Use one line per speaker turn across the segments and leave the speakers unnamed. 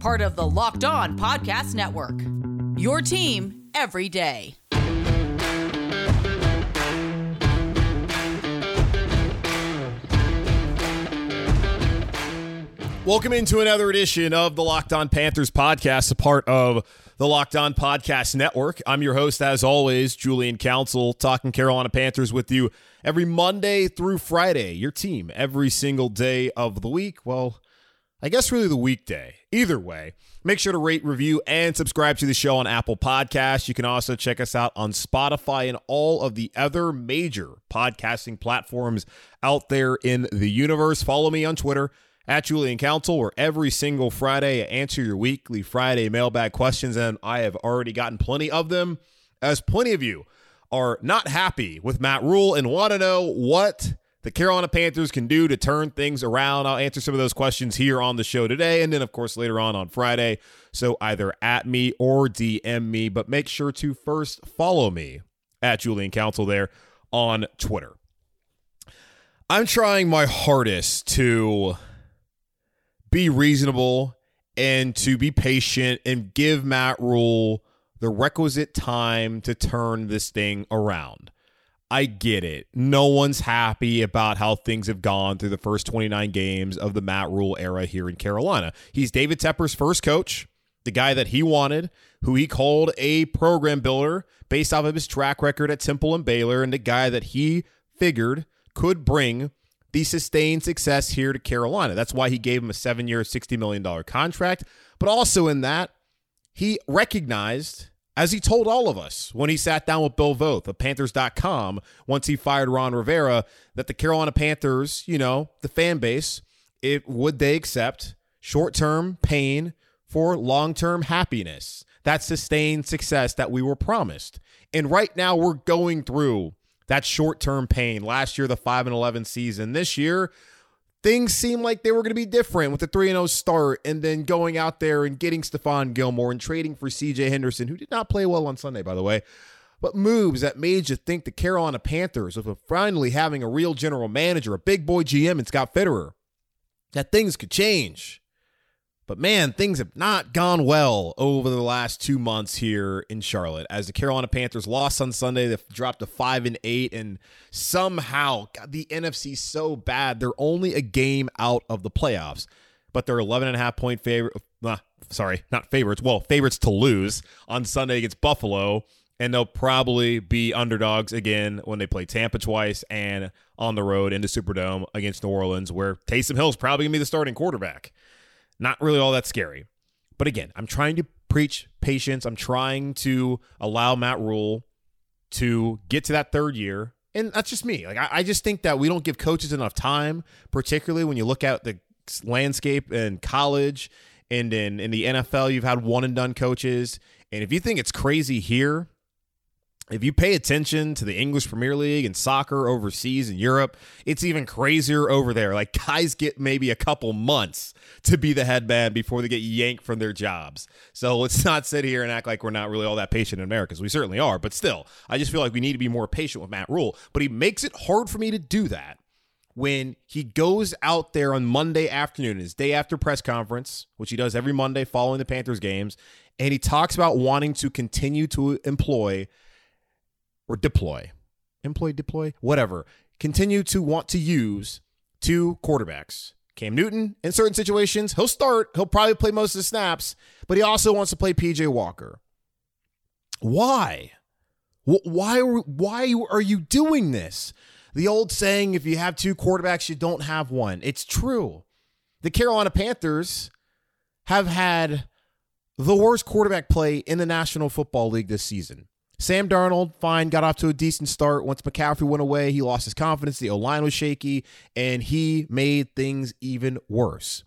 Part of the Locked On Podcast Network. Your team every day.
Welcome into another edition of the Locked On Panthers podcast, a part of the Locked On Podcast Network. I'm your host, as always, Julian Council, talking Carolina Panthers with you every Monday through Friday. Your team every single day of the week. Well, I guess really the weekday. Either way, make sure to rate, review, and subscribe to the show on Apple Podcasts. You can also check us out on Spotify and all of the other major podcasting platforms out there in the universe. Follow me on Twitter at Julian Council, where every single Friday I answer your weekly Friday mailbag questions, and I have already gotten plenty of them, as plenty of you are not happy with Matt Rhule and want to know what the Carolina Panthers can do to turn things around. I'll answer some of those questions here on the show today, and then, of course, later on on Friday. So either at me or DM me, but make sure to first follow me at Julian Council there on Twitter. I'm trying my hardest to be reasonable and to be patient and give Matt Rhule the requisite time to turn this thing around. I get it. No one's happy about how things have gone through the first 29 games of the Matt Rhule era here in Carolina. He's David Tepper's first coach, the guy that he wanted, who he called a program builder based off of his track record at Temple and Baylor, and the guy that he figured could bring the sustained success here to Carolina. That's why he gave him a seven year, $60 million contract. But also in that, he recognized, as he told all of us when he sat down with Bill Voth of Panthers.com once he fired Ron Rivera, that the Carolina Panthers, you know, the fan base, it would they accept short term pain for long term happiness? That sustained success that we were promised. And right now we're going through that short term pain. Last year, the 5 and 11 season. This year, things seemed like they were going to be different with the 3 0 start and then going out there and getting Stephon Gilmore and trading for CJ Henderson, who did not play well on Sunday, by the way. But moves that made you think the Carolina Panthers, with finally having a real general manager, a big boy GM, and Scott Fitterer, that things could change. But man, things have not gone well over the last two months here in Charlotte. As the Carolina Panthers lost on Sunday, they dropped to five and eight, and somehow God, the NFC so bad. They're only a game out of the playoffs, but they're 11 and a half point favorite. Uh, sorry, not favorites. Well, favorites to lose on Sunday against Buffalo, and they'll probably be underdogs again when they play Tampa twice and on the road into Superdome against New Orleans, where Taysom Hill's probably gonna be the starting quarterback. Not really all that scary. But again, I'm trying to preach patience. I'm trying to allow Matt Rhule to get to that third year. And that's just me. Like I, I just think that we don't give coaches enough time, particularly when you look at the landscape in college and in, in the NFL, you've had one and done coaches. And if you think it's crazy here, if you pay attention to the English Premier League and soccer overseas in Europe, it's even crazier over there. Like guys get maybe a couple months to be the head man before they get yanked from their jobs. So let's not sit here and act like we're not really all that patient in America, because we certainly are. But still, I just feel like we need to be more patient with Matt Rhule. But he makes it hard for me to do that when he goes out there on Monday afternoon, his day after press conference, which he does every Monday following the Panthers games, and he talks about wanting to continue to employ or deploy, employ, deploy, whatever, continue to want to use two quarterbacks. Cam Newton, in certain situations, he'll start, he'll probably play most of the snaps, but he also wants to play PJ Walker. Why? Why, why are you doing this? The old saying, if you have two quarterbacks, you don't have one. It's true. The Carolina Panthers have had the worst quarterback play in the National Football League this season. Sam Darnold, fine, got off to a decent start. Once McCaffrey went away, he lost his confidence. The O line was shaky, and he made things even worse.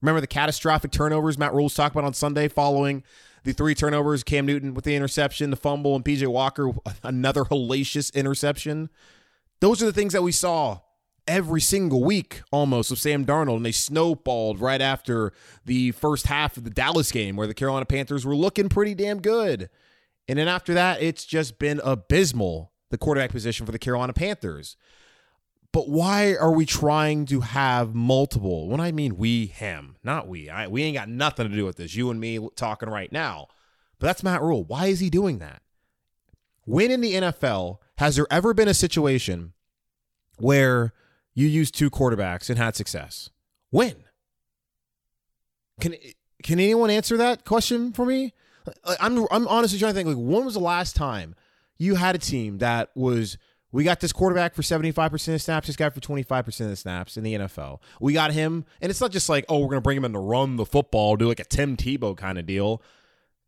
Remember the catastrophic turnovers Matt Rhule's talked about on Sunday following the three turnovers, Cam Newton with the interception, the fumble, and PJ Walker, another hellacious interception. Those are the things that we saw every single week almost of Sam Darnold, and they snowballed right after the first half of the Dallas game where the Carolina Panthers were looking pretty damn good. And then after that, it's just been abysmal, the quarterback position for the Carolina Panthers. But why are we trying to have multiple? When I mean we, him, not we. I, we ain't got nothing to do with this. You and me talking right now. But that's Matt Rhule. Why is he doing that? When in the NFL has there ever been a situation where you used two quarterbacks and had success? When? Can can anyone answer that question for me? I'm I'm honestly trying to think like when was the last time you had a team that was we got this quarterback for 75% of snaps, this guy for 25% of the snaps in the NFL. We got him, and it's not just like, oh, we're going to bring him in to run the football, do like a Tim Tebow kind of deal.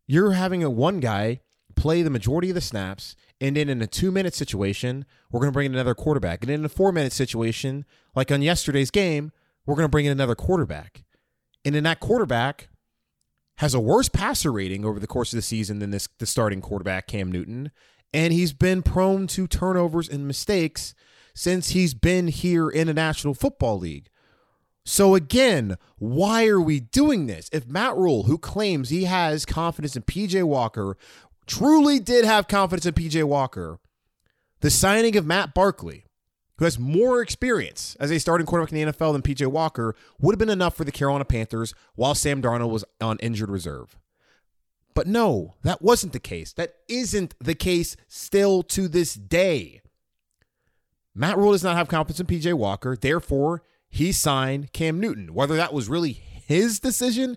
You're having a one guy play the majority of the snaps, and then in a two minute situation, we're going to bring in another quarterback. And in a four minute situation, like on yesterday's game, we're going to bring in another quarterback. And in that quarterback has a worse passer rating over the course of the season than this the starting quarterback, Cam Newton and he's been prone to turnovers and mistakes since he's been here in the National Football League. So again, why are we doing this? If Matt Rhule, who claims he has confidence in PJ Walker, truly did have confidence in PJ Walker, the signing of Matt Barkley, who has more experience as a starting quarterback in the NFL than PJ Walker, would have been enough for the Carolina Panthers while Sam Darnold was on injured reserve. But no, that wasn't the case. That isn't the case still to this day. Matt Rhule does not have confidence in PJ Walker. Therefore, he signed Cam Newton. Whether that was really his decision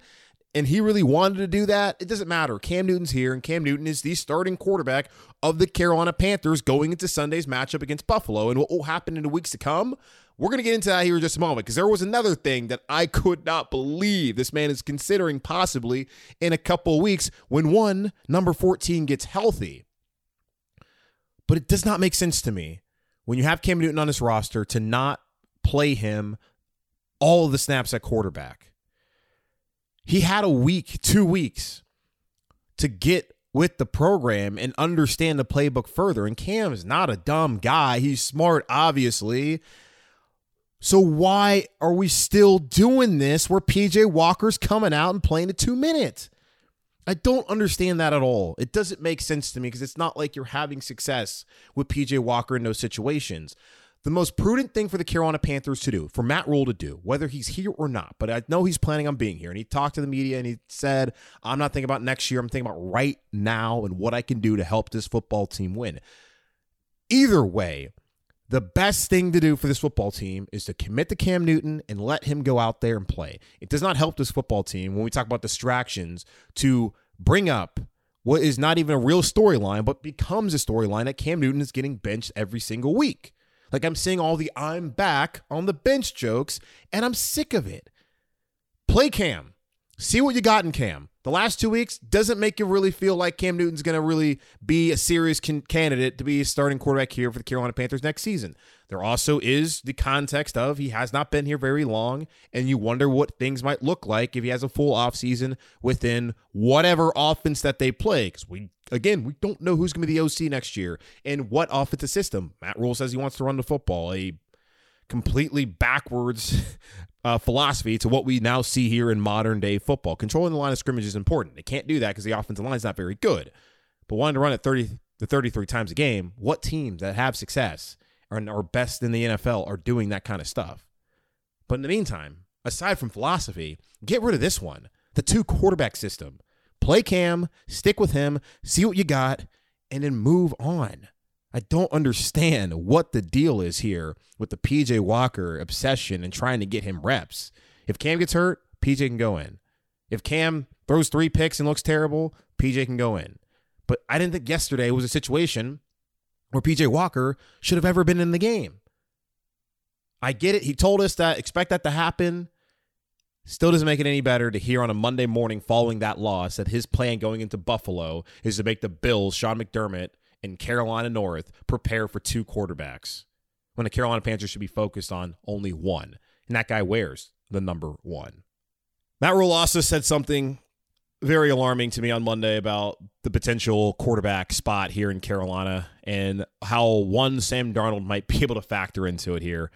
and he really wanted to do that, it doesn't matter. Cam Newton's here, and Cam Newton is the starting quarterback of the Carolina Panthers going into Sunday's matchup against Buffalo. And what will happen in the weeks to come? We're going to get into that here in just a moment because there was another thing that I could not believe this man is considering possibly in a couple of weeks when one, number 14, gets healthy. But it does not make sense to me when you have Cam Newton on this roster to not play him all of the snaps at quarterback. He had a week, two weeks to get with the program and understand the playbook further. And Cam is not a dumb guy. He's smart, obviously. So why are we still doing this where PJ Walker's coming out and playing a two minute? I don't understand that at all. It doesn't make sense to me because it's not like you're having success with PJ Walker in those situations. The most prudent thing for the Carolina Panthers to do, for Matt Rhule to do, whether he's here or not, but I know he's planning on being here. And he talked to the media and he said, I'm not thinking about next year. I'm thinking about right now and what I can do to help this football team win. Either way, the best thing to do for this football team is to commit to Cam Newton and let him go out there and play. It does not help this football team when we talk about distractions to bring up what is not even a real storyline, but becomes a storyline that Cam Newton is getting benched every single week. Like I'm seeing all the I'm back on the bench jokes, and I'm sick of it. Play Cam. See what you got in Cam. The last two weeks doesn't make you really feel like Cam Newton's going to really be a serious can- candidate to be a starting quarterback here for the Carolina Panthers next season. There also is the context of he has not been here very long, and you wonder what things might look like if he has a full offseason within whatever offense that they play. Because we, again, we don't know who's going to be the OC next year and what offensive system. Matt Rhule says he wants to run the football, a completely backwards uh, philosophy to what we now see here in modern day football. Controlling the line of scrimmage is important. They can't do that because the offensive line is not very good. But wanting to run it 30 to 33 times a game, what teams that have success and are best in the NFL are doing that kind of stuff? But in the meantime, aside from philosophy, get rid of this one the two quarterback system. Play Cam, stick with him, see what you got, and then move on. I don't understand what the deal is here with the PJ Walker obsession and trying to get him reps. If Cam gets hurt, PJ can go in. If Cam throws three picks and looks terrible, PJ can go in. But I didn't think yesterday was a situation where PJ Walker should have ever been in the game. I get it. He told us that expect that to happen. Still doesn't make it any better to hear on a Monday morning following that loss that his plan going into Buffalo is to make the Bills, Sean McDermott, and Carolina North prepare for two quarterbacks when the Carolina Panthers should be focused on only one. And that guy wears the number one. Matt Rhule also said something very alarming to me on Monday about the potential quarterback spot here in Carolina and how one Sam Darnold might be able to factor into it here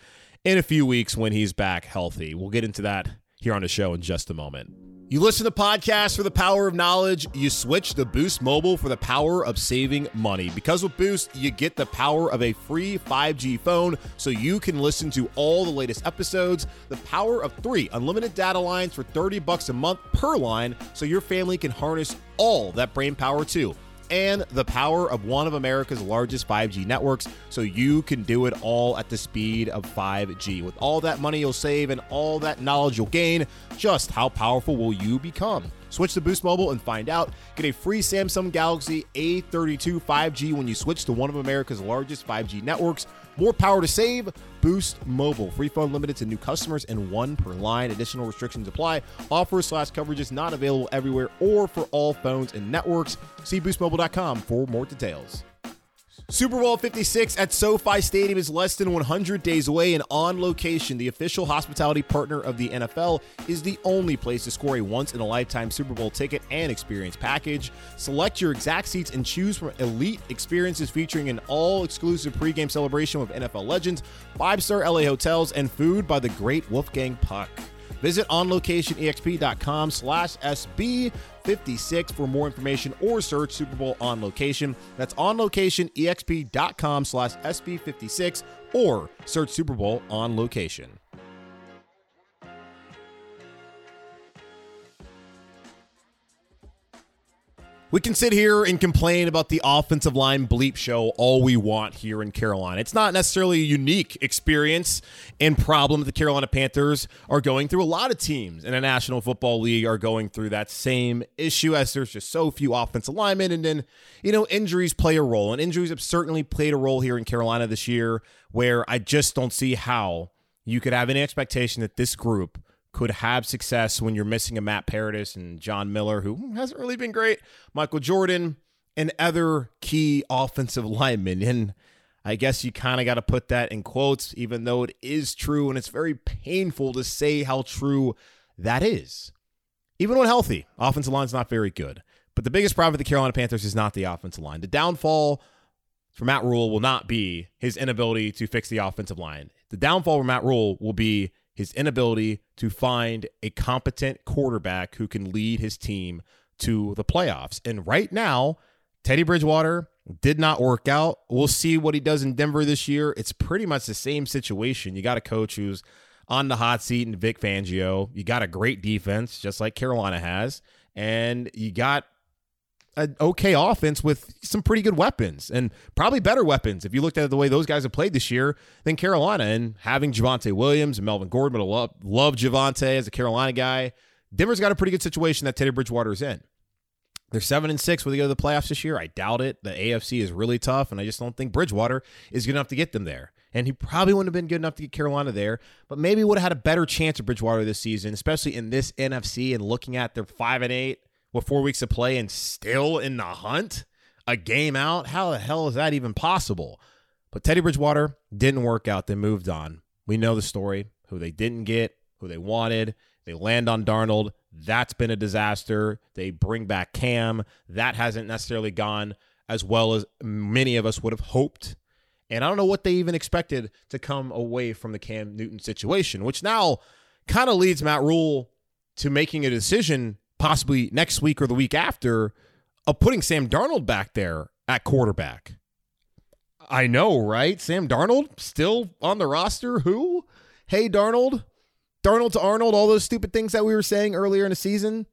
in a few weeks when he's back healthy. We'll get into that here on the show in just a moment. You listen to podcasts for the power of knowledge. You switch to Boost Mobile for the power of saving money. Because with Boost, you get the power of a free 5G phone so you can listen to all the latest episodes, the power of three unlimited data lines for 30 bucks a month per line so your family can harness all that brain power too and the power of one of America's largest 5G networks so you can do it all at the speed of 5G. With all that money you'll save and all that knowledge you'll gain, just how powerful will you become? Switch to Boost Mobile and find out. Get a free Samsung Galaxy A32 5G when you switch to one of America's largest 5G networks. More power to save. Boost Mobile. Free phone limited to new customers and one per line. Additional restrictions apply. Offer slash coverage is not available everywhere or for all phones and networks. See boostmobile.com for more details. Super Bowl 56 at SoFi Stadium is less than 100 days away, and On Location, the official hospitality partner of the NFL, is the only place to score a once in a lifetime Super Bowl ticket and experience package. Select your exact seats and choose from elite experiences featuring an all exclusive pregame celebration with NFL legends, five star LA hotels, and food by the great Wolfgang Puck. Visit onlocationexp.com slash SB56 for more information or search Super Bowl on location. That's onlocationexp.com slash SB56 or search Super Bowl on location. We can sit here and complain about the offensive line bleep show all we want here in Carolina. It's not necessarily a unique experience and problem that the Carolina Panthers are going through. A lot of teams in the National Football League are going through that same issue as there's just so few offensive linemen. And then, you know, injuries play a role. And injuries have certainly played a role here in Carolina this year where I just don't see how you could have any expectation that this group could have success when you're missing a Matt Paradis and John Miller, who hasn't really been great, Michael Jordan, and other key offensive linemen. And I guess you kind of got to put that in quotes, even though it is true. And it's very painful to say how true that is. Even when healthy, offensive line's not very good. But the biggest problem with the Carolina Panthers is not the offensive line. The downfall for Matt Rhule will not be his inability to fix the offensive line. The downfall for Matt Rhule will be his inability to find a competent quarterback who can lead his team to the playoffs. And right now, Teddy Bridgewater did not work out. We'll see what he does in Denver this year. It's pretty much the same situation. You got a coach who's on the hot seat in Vic Fangio. You got a great defense, just like Carolina has. And you got an okay offense with some pretty good weapons and probably better weapons if you looked at the way those guys have played this year than Carolina. And having Javonte Williams and Melvin Gordon, but I love, love Javonte as a Carolina guy. Denver's got a pretty good situation that Teddy Bridgewater is in. They're seven and six. Will they go to the playoffs this year? I doubt it. The AFC is really tough, and I just don't think Bridgewater is good enough to get them there. And he probably wouldn't have been good enough to get Carolina there, but maybe would have had a better chance of Bridgewater this season, especially in this NFC and looking at their five and eight with four weeks of play and still in the hunt, a game out. How the hell is that even possible? But Teddy Bridgewater didn't work out. They moved on. We know the story who they didn't get, who they wanted. They land on Darnold. That's been a disaster. They bring back Cam. That hasn't necessarily gone as well as many of us would have hoped. And I don't know what they even expected to come away from the Cam Newton situation, which now kind of leads Matt Rhule to making a decision possibly next week or the week after of putting Sam Darnold back there at quarterback. I know, right? Sam Darnold still on the roster. Who? Hey, Darnold. Darnold to Arnold, all those stupid things that we were saying earlier in the season.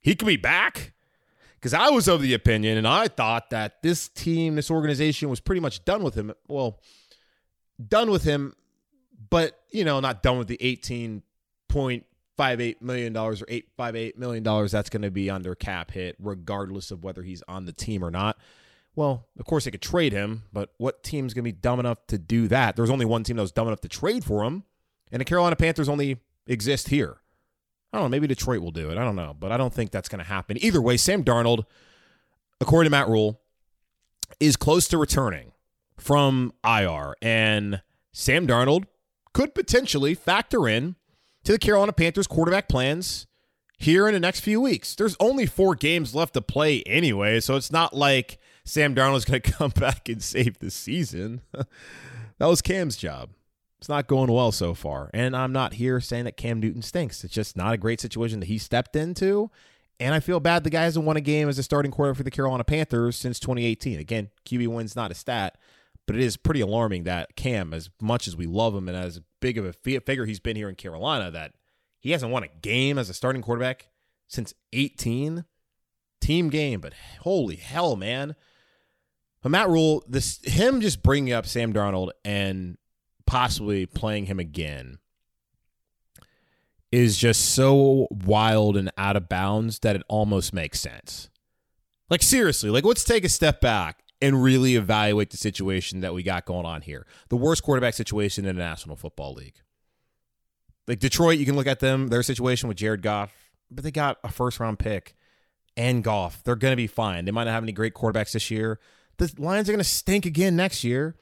He could be back. Because I was of the opinion and I thought that this team, this organization was pretty much done with him. Well, done with him, but, you know, not done with the 18 point five eight million dollars or eight five eight million dollars that's going to be under cap hit regardless of whether he's on the team or not. Well of course they could trade him but what team's going to be dumb enough to do that? There's only one team that was dumb enough to trade for him and the carolina panthers only exist here. I don't know maybe detroit will do it i don't know but i don't think that's going to happen. Either way sam darnold according to matt Rhule, is close to returning from ir and sam darnold could potentially factor in to the Carolina Panthers quarterback plans here in the next few weeks. There's only four games left to play anyway, so it's not like Sam Darnold's going to come back and save the season. that was Cam's job. It's not going well so far. And I'm not here saying that Cam Newton stinks. It's just not a great situation that he stepped into. And I feel bad the guy hasn't won a game as a starting quarterback for the Carolina Panthers since 2018. Again, QB win's not a stat, but it is pretty alarming that Cam, as much as we love him and as big of a figure he's been here in Carolina, that he hasn't won a game as a starting quarterback since 18. Team game, but holy hell, man. But Matt Rhule, this him just bringing up Sam Darnold and possibly playing him again is just so wild and out of bounds that it almost makes sense. Like seriously, like let's take a step back and really evaluate the situation that we got going on here. The worst quarterback situation in the National Football League. Like Detroit, you can look at them, their situation with Jared Goff, but they got a first round pick and Goff. They're going to be fine. They might not have any great quarterbacks this year. The Lions are going to stink again next year.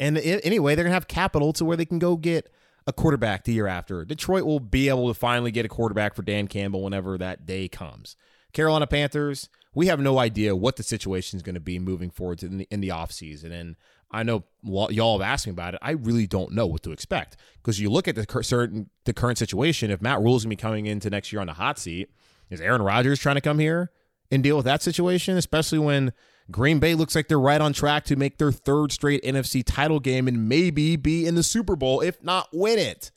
And anyway, they're going to have capital to where they can go get a quarterback the year after. Detroit will be able to finally get a quarterback for Dan Campbell whenever that day comes. Carolina Panthers, we have no idea what the situation is going to be moving forward in the, in the offseason. And I know y'all have asked me about it. I really don't know what to expect because you look at the certain the current situation. If Matt Rhule is going to be coming into next year on the hot seat, is Aaron Rodgers trying to come here and deal with that situation? Especially when Green Bay looks like they're right on track to make their third straight NFC title game and maybe be in the Super Bowl, if not win it.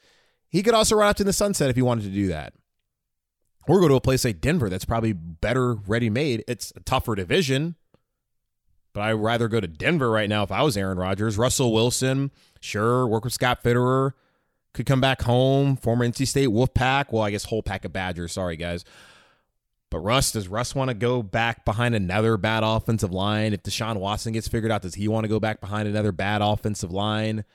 He could also run out to the sunset if he wanted to do that. Or go to a place like Denver that's probably better ready made. It's a tougher division, but I'd rather go to Denver right now if I was Aaron Rodgers. Russell Wilson, sure, work with Scott Fitterer, could come back home. Former NC State Wolfpack. Well, I guess whole pack of Badgers. Sorry, guys. But Russ, does Russ want to go back behind another bad offensive line? If Deshaun Watson gets figured out, does he want to go back behind another bad offensive line?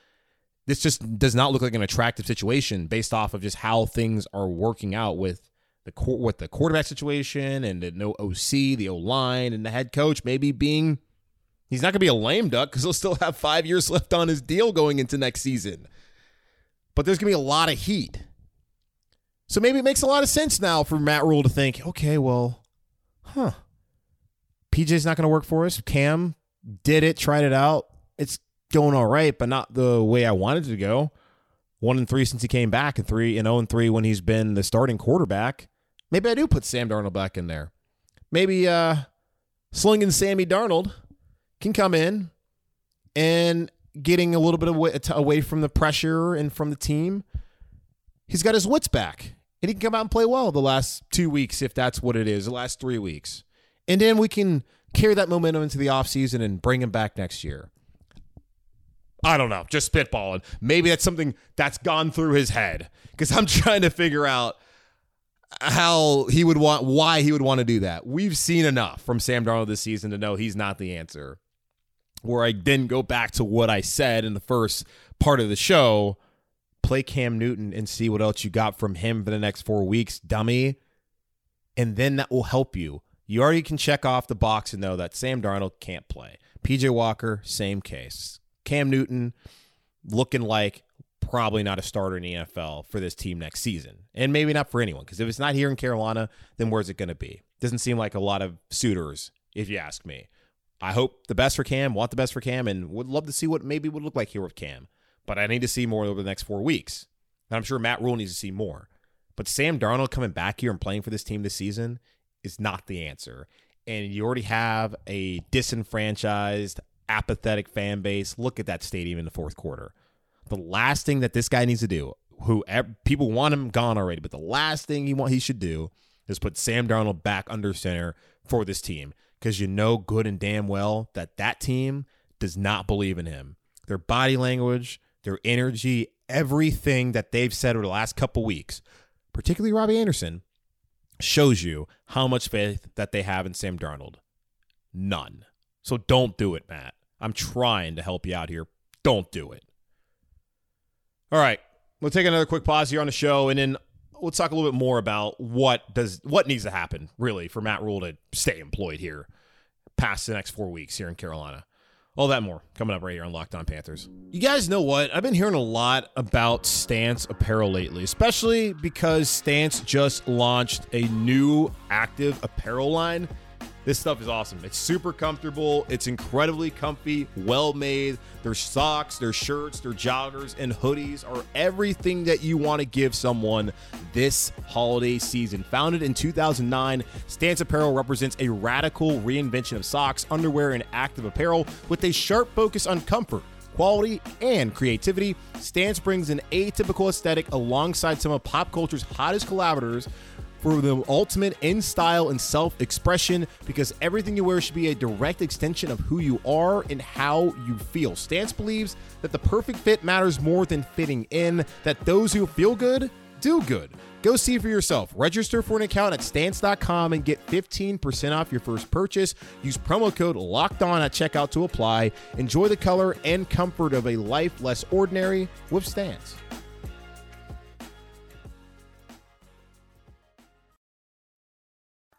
This just does not look like an attractive situation based off of just how things are working out with the with the quarterback situation and the no OC, the O line, and the head coach maybe being he's not going to be a lame duck because he'll still have five years left on his deal going into next season. But there's going to be a lot of heat. So maybe it makes a lot of sense now for Matt Rhule to think, okay, well, huh. PJ's not going to work for us. Cam did it, tried it out. It's going all right, but not the way I wanted it to go. One and three since he came back, and three and zero oh and three when he's been the starting quarterback. Maybe I do put Sam Darnold back in there. Maybe uh, slinging Sammy Darnold can come in and getting a little bit away, away from the pressure and from the team. He's got his wits back and he can come out and play well the last two weeks if that's what it is, the last three weeks. And then we can carry that momentum into the offseason and bring him back next year. I don't know, just spitballing. Maybe that's something that's gone through his head because I'm trying to figure out how he would want, why he would want to do that. We've seen enough from Sam Darnold this season to know he's not the answer. Where I then go back to what I said in the first part of the show play Cam Newton and see what else you got from him for the next four weeks, dummy. And then that will help you. You already can check off the box and know that Sam Darnold can't play. PJ Walker, same case. Cam Newton looking like probably not a starter in the NFL for this team next season. And maybe not for anyone, because if it's not here in Carolina, then where's it going to be? Doesn't seem like a lot of suitors, if you ask me. I hope the best for Cam, want the best for Cam, and would love to see what maybe would look like here with Cam but I need to see more over the next four weeks. And I'm sure Matt Rhule needs to see more. But Sam Darnold coming back here and playing for this team this season is not the answer. And you already have a disenfranchised, apathetic fan base. Look at that stadium in the fourth quarter. The last thing that this guy needs to do, who people want him gone already, but the last thing he want he should do is put Sam Darnold back under center for this team because you know good and damn well that that team does not believe in him. Their body language, their energy, everything that they've said over the last couple weeks, particularly Robbie Anderson, shows you how much faith that they have in Sam Darnold. None. So don't do it, Matt. I'm trying to help you out here. Don't do it. All right. We'll take another quick pause here on the show and then we'll talk a little bit more about what does what needs to happen really for Matt Rhule to stay employed here past the next 4 weeks here in Carolina. All that more coming up right here on Locked On Panthers. You guys know what? I've been hearing a lot about Stance apparel lately, especially because Stance just launched a new active apparel line this stuff is awesome. It's super comfortable. It's incredibly comfy, well made. Their socks, their shirts, their joggers, and hoodies are everything that you want to give someone this holiday season. Founded in 2009, Stance Apparel represents a radical reinvention of socks, underwear, and active apparel with a sharp focus on comfort quality, and creativity, Stance brings an atypical aesthetic alongside some of pop culture's hottest collaborators for the ultimate in style and self expression because everything you wear should be a direct extension of who you are and how you feel. Stance believes that the perfect fit matters more than fitting in, that those who feel good do good. Go see for yourself. Register for an account at stance.com and get 15% off your first purchase. Use promo code locked on at checkout to apply. Enjoy the color and comfort of a life less ordinary with Stance.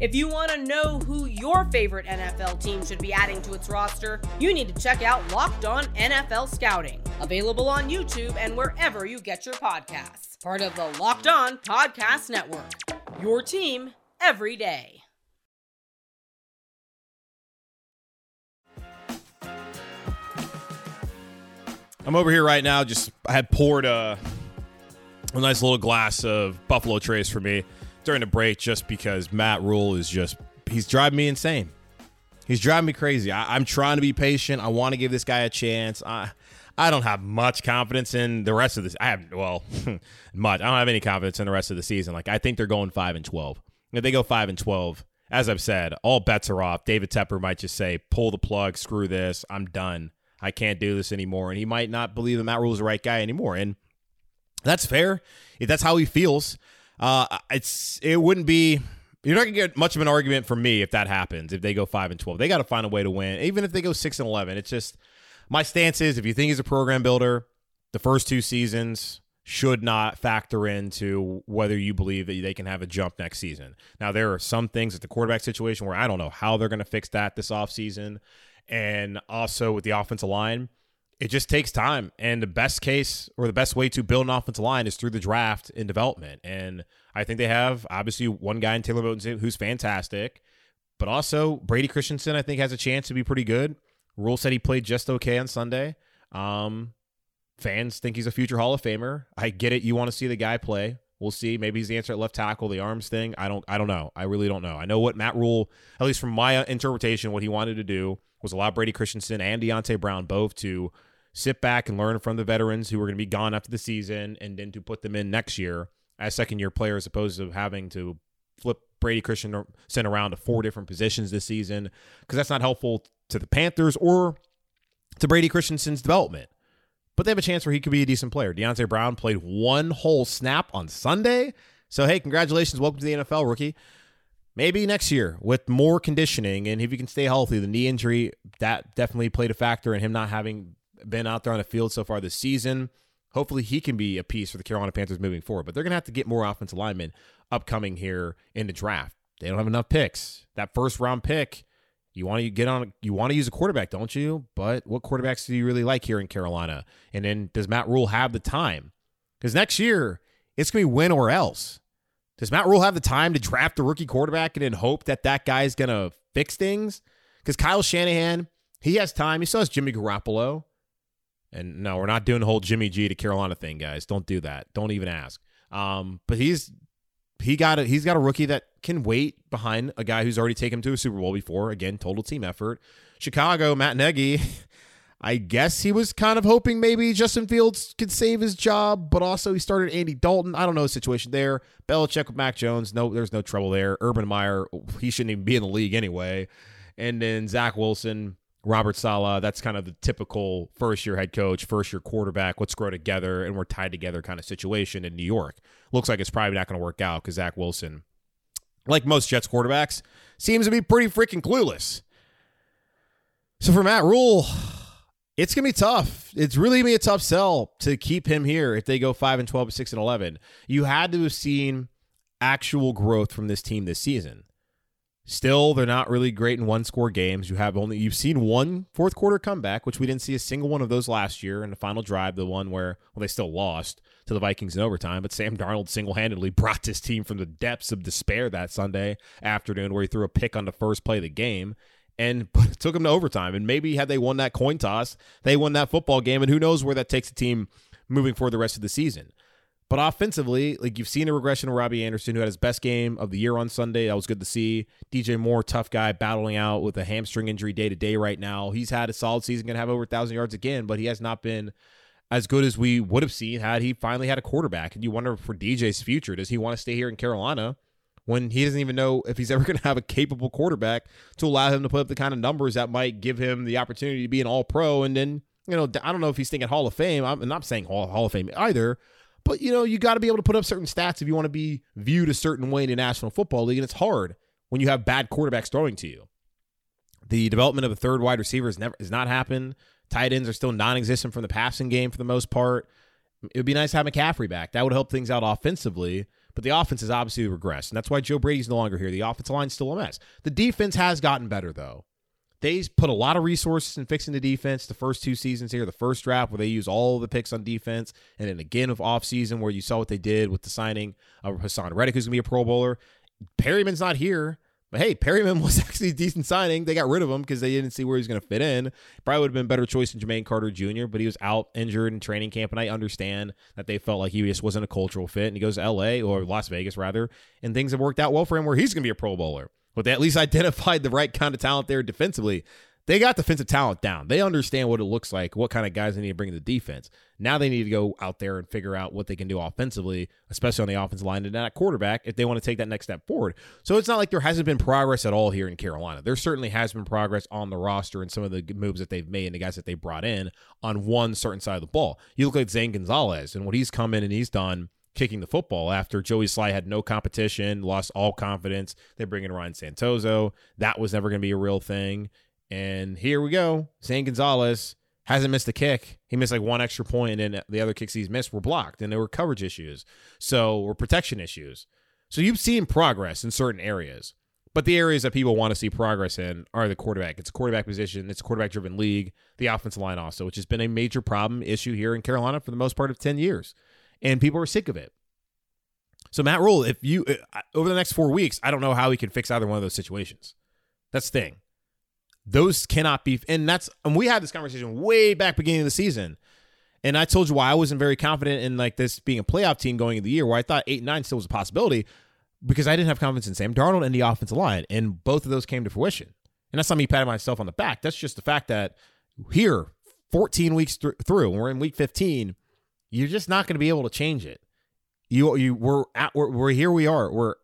If you want to know who your favorite NFL team should be adding to its roster, you need to check out Locked On NFL Scouting, available on YouTube and wherever you get your podcasts. Part of the Locked On Podcast Network. Your team every day.
I'm over here right now. Just I had poured a, a nice little glass of Buffalo Trace for me during the break just because Matt Rhule is just he's driving me insane. He's driving me crazy. I, am trying to be patient. I want to give this guy a chance. I I don't have much confidence in the rest of this. I have well, much. I don't have any confidence in the rest of the season. Like I think they're going five and twelve. If they go five and twelve, as I've said, all bets are off. David Tepper might just say, "Pull the plug. Screw this. I'm done. I can't do this anymore." And he might not believe that Matt Rhule is the right guy anymore. And that's fair. If that's how he feels. Uh, it's it wouldn't be. You're not gonna get much of an argument from me if that happens. If they go five and twelve, they got to find a way to win. Even if they go six and eleven, it's just my stance is if you think he's a program builder, the first two seasons should not factor into whether you believe that they can have a jump next season. Now, there are some things at the quarterback situation where I don't know how they're going to fix that this offseason. And also with the offensive line, it just takes time. And the best case or the best way to build an offensive line is through the draft and development. And I think they have obviously one guy in Taylor Moton who's fantastic, but also Brady Christensen, I think, has a chance to be pretty good. Rhule said he played just okay on Sunday. Um, fans think he's a future Hall of Famer. I get it. You want to see the guy play. We'll see. Maybe he's the answer at left tackle, the arms thing. I don't I don't know. I really don't know. I know what Matt Rhule, at least from my interpretation, what he wanted to do was allow Brady Christensen and Deonte Brown both to sit back and learn from the veterans who are going to be gone after the season and then to put them in next year as second year players, as opposed to having to flip Brady Christensen around to four different positions this season because that's not helpful to the Panthers or to Brady Christensen's development. But they have a chance where he could be a decent player. Deonte Brown played one whole snap on Sunday. So, hey, congratulations. Welcome to the NFL, rookie. Maybe next year with more conditioning and if he can stay healthy, the knee injury, that definitely played a factor in him not having been out there on the field so far this season. Hopefully, he can be a piece for the Carolina Panthers moving forward. But they're going to have to get more offensive linemen upcoming here in the draft. They don't have enough picks. That first round pick, you want to get on. You want to use a quarterback, don't you? But what quarterbacks do you really like here in Carolina? And then does Matt Rhule have the time? Because next year it's going to be win or else. Does Matt Rhule have the time to draft a rookie quarterback and then hope that that guy's going to fix things? Because Kyle Shanahan, he has time. He still has Jimmy Garoppolo. And no, we're not doing the whole Jimmy G to Carolina thing, guys. Don't do that. Don't even ask. Um, but he's he got a he's got a rookie that can wait behind a guy who's already taken him to a Super Bowl before. Again, total team effort. Chicago, Matt Nagy. I guess he was kind of hoping maybe Justin Fields could save his job, but also he started Andy Dalton. I don't know the situation there. Belichick with Mac Jones. No, there's no trouble there. Urban Meyer, he shouldn't even be in the league anyway. And then Zach Wilson, Robert Saleh, that's kind of the typical first year head coach, first year quarterback. Let's grow together and we're tied together kind of situation in New York. Looks like it's probably not going to work out because Zach Wilson, like most Jets quarterbacks, seems to be pretty freaking clueless. So for Matt Rhule, it's gonna be tough. It's really gonna be a tough sell to keep him here if they go five and twelve, six and eleven. You had to have seen actual growth from this team this season. Still, they're not really great in one score games. You have only you've seen one fourth quarter comeback, which we didn't see a single one of those last year in the final drive, the one where well they still lost to the Vikings in overtime, but Sam Darnold single-handedly brought this team from the depths of despair that Sunday afternoon where he threw a pick on the first play of the game and took them to overtime. And maybe had they won that coin toss, they won that football game and who knows where that takes the team moving forward the rest of the season. But offensively, like you've seen a regression of Robbie Anderson, who had his best game of the year on Sunday. That was good to see. DJ Moore, tough guy, battling out with a hamstring injury day to day right now. He's had a solid season, going to have over a thousand yards again, but he has not been as good as we would have seen had he finally had a quarterback. And you wonder for DJ's future, does he want to stay here in Carolina when he doesn't even know if he's ever going to have a capable quarterback to allow him to put up the kind of numbers that might give him the opportunity to be an All Pro? And then you know, I don't know if he's thinking Hall of Fame. I'm not saying Hall, Hall of Fame either. But you know, you got to be able to put up certain stats if you want to be viewed a certain way in the National Football League, and it's hard when you have bad quarterbacks throwing to you. The development of a third wide receiver has never has not happened. Tight ends are still non-existent from the passing game for the most part. It would be nice to have McCaffrey back. That would help things out offensively. But the offense has obviously regressed, and that's why Joe Brady's no longer here. The offensive line's still a mess. The defense has gotten better though. They put a lot of resources in fixing the defense the first two seasons here. The first draft where they use all the picks on defense, and then again of offseason where you saw what they did with the signing of Haason Reddick, who's gonna be a Pro Bowler. Perryman's not here. But hey, Perryman was actually a decent signing. They got rid of him because they didn't see where he was going to fit in. Probably would have been a better choice than Jermaine Carter Jr., but he was out injured in training camp. And I understand that they felt like he just wasn't a cultural fit. And he goes to LA or Las Vegas, rather, and things have worked out well for him where he's going to be a Pro Bowler. But they at least identified the right kind of talent there defensively. They got defensive talent down. They understand what it looks like, what kind of guys they need to bring to the defense. Now they need to go out there and figure out what they can do offensively, especially on the offensive line and at quarterback if they want to take that next step forward. So it's not like there hasn't been progress at all here in Carolina. There certainly has been progress on the roster and some of the moves that they've made and the guys that they brought in on one certain side of the ball. You look at Zane Gonzalez and what he's come in and he's done kicking the football after Joey Slye had no competition, lost all confidence. They bring in Ryan Santoso. That was never going to be a real thing. And here we go. Zane Gonzalez hasn't missed a kick. He missed like one extra point, and the other kicks he's missed were blocked, and there were coverage issues. So, or protection issues. So, you've seen progress in certain areas. But the areas that people want to see progress in are the quarterback. It's a quarterback position, it's a quarterback driven league, the offensive line also, which has been a major problem issue here in Carolina for the most part of 10 years. And people are sick of it. So, Matt Rhule, if you, uh, over the next four weeks, I don't know how he can fix either one of those situations. That's the thing. Those cannot be, and that's, and we had this conversation way back beginning of the season. And I told you why I wasn't very confident in like this being a playoff team going into the year, where I thought eight and nine still was a possibility because I didn't have confidence in Sam Darnold and the offensive line, and both of those came to fruition. And that's not me patting myself on the back. That's just the fact that here, 14 weeks th- through, we're in week 15, you're just not going to be able to change it. You you we're at we're, we're here we are. We're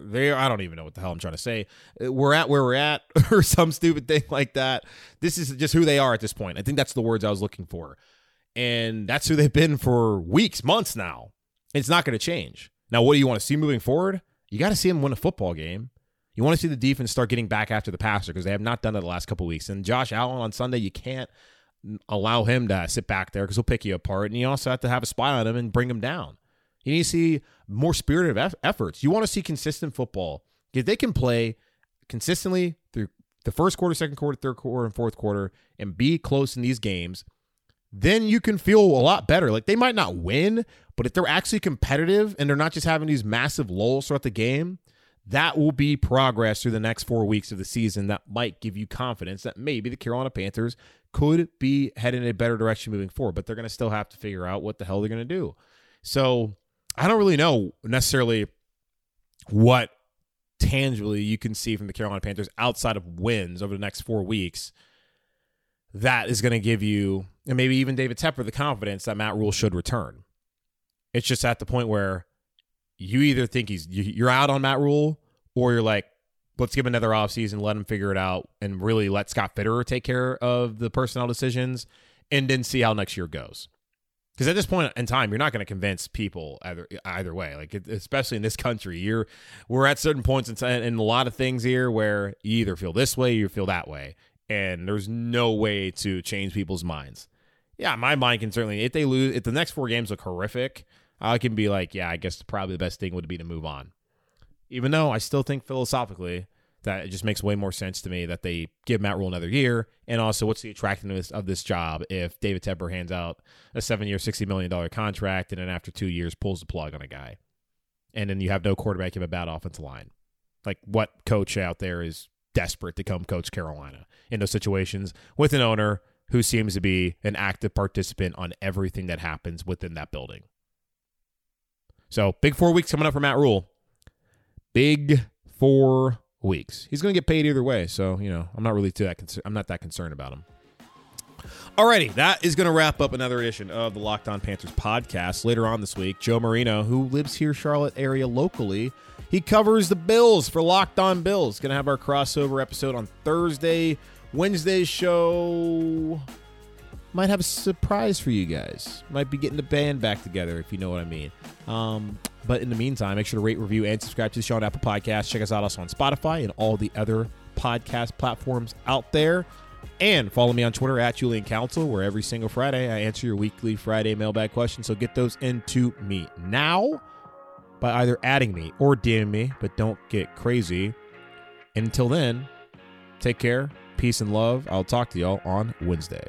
there I don't even know what the hell I'm trying to say. We're at where we're at or some stupid thing like that. This is just who they are at this point. I think that's the words I was looking for. And that's who they've been for weeks, months now. It's not going to change. Now, what do you want to see moving forward? You got to see them win a football game. You want to see the defense start getting back after the passer because they have not done it the last couple weeks. And Josh Allen on Sunday, you can't allow him to sit back there because he'll pick you apart. And you also have to have a spy on him and bring him down. You need to see more spirited eff- efforts. You want to see consistent football. If they can play consistently through the first quarter, second quarter, third quarter, and fourth quarter, and be close in these games, then you can feel a lot better. Like they might not win, but if they're actually competitive and they're not just having these massive lulls throughout the game, that will be progress through the next four weeks of the season that might give you confidence that maybe the Carolina Panthers could be heading in a better direction moving forward. But they're going to still have to figure out what the hell they're going to do. So I don't really know necessarily what tangibly you can see from the Carolina Panthers outside of wins over the next four weeks that is going to give you, and maybe even David Tepper, the confidence that Matt Rhule should return. It's just at the point where you either think he's you're out on Matt Rhule, or you're like, let's give him another offseason, let him figure it out, and really let Scott Fitterer take care of the personnel decisions, and then see how next year goes. Because at this point in time, you're not going to convince people either either way. Like especially in this country, you're we're at certain points in in a lot of things here where you either feel this way, or you feel that way, and there's no way to change people's minds. Yeah, my mind can certainly if they lose, if the next four games look horrific, I can be like, yeah, I guess probably the best thing would be to move on. Even though I still think philosophically that it just makes way more sense to me that they give Matt Rhule another year. And also, what's the attractiveness of this job if David Tepper hands out a seven year, $60 million contract and then after two years pulls the plug on a guy? And then you have no quarterback, you have a bad offensive line. Like, what coach out there is desperate to come coach Carolina in those situations with an owner who seems to be an active participant on everything that happens within that building? So, big four weeks coming up for Matt Rhule. Big four weeks. He's going to get paid either way, so you know I'm not really too that concerned. I'm not that concerned about him. Alrighty, that is going to wrap up another edition of the Locked On Panthers podcast. Later on this week, Joe Marino, who lives here Charlotte area locally, he covers the Bills for Locked On Bills. Going to have our crossover episode on Thursday. Wednesday's show might have a surprise for you guys. Might be getting the band back together, if you know what I mean. Um, but in the meantime, make sure to rate, review, and subscribe to the on Apple Podcasts. Check us out also on Spotify and all the other podcast platforms out there. And follow me on Twitter at Julian Council, where every single Friday I answer your weekly Friday mailbag questions. So get those into me now by either adding me or DMing me, but don't get crazy. And until then, take care, peace, and love. I'll talk to y'all on Wednesday.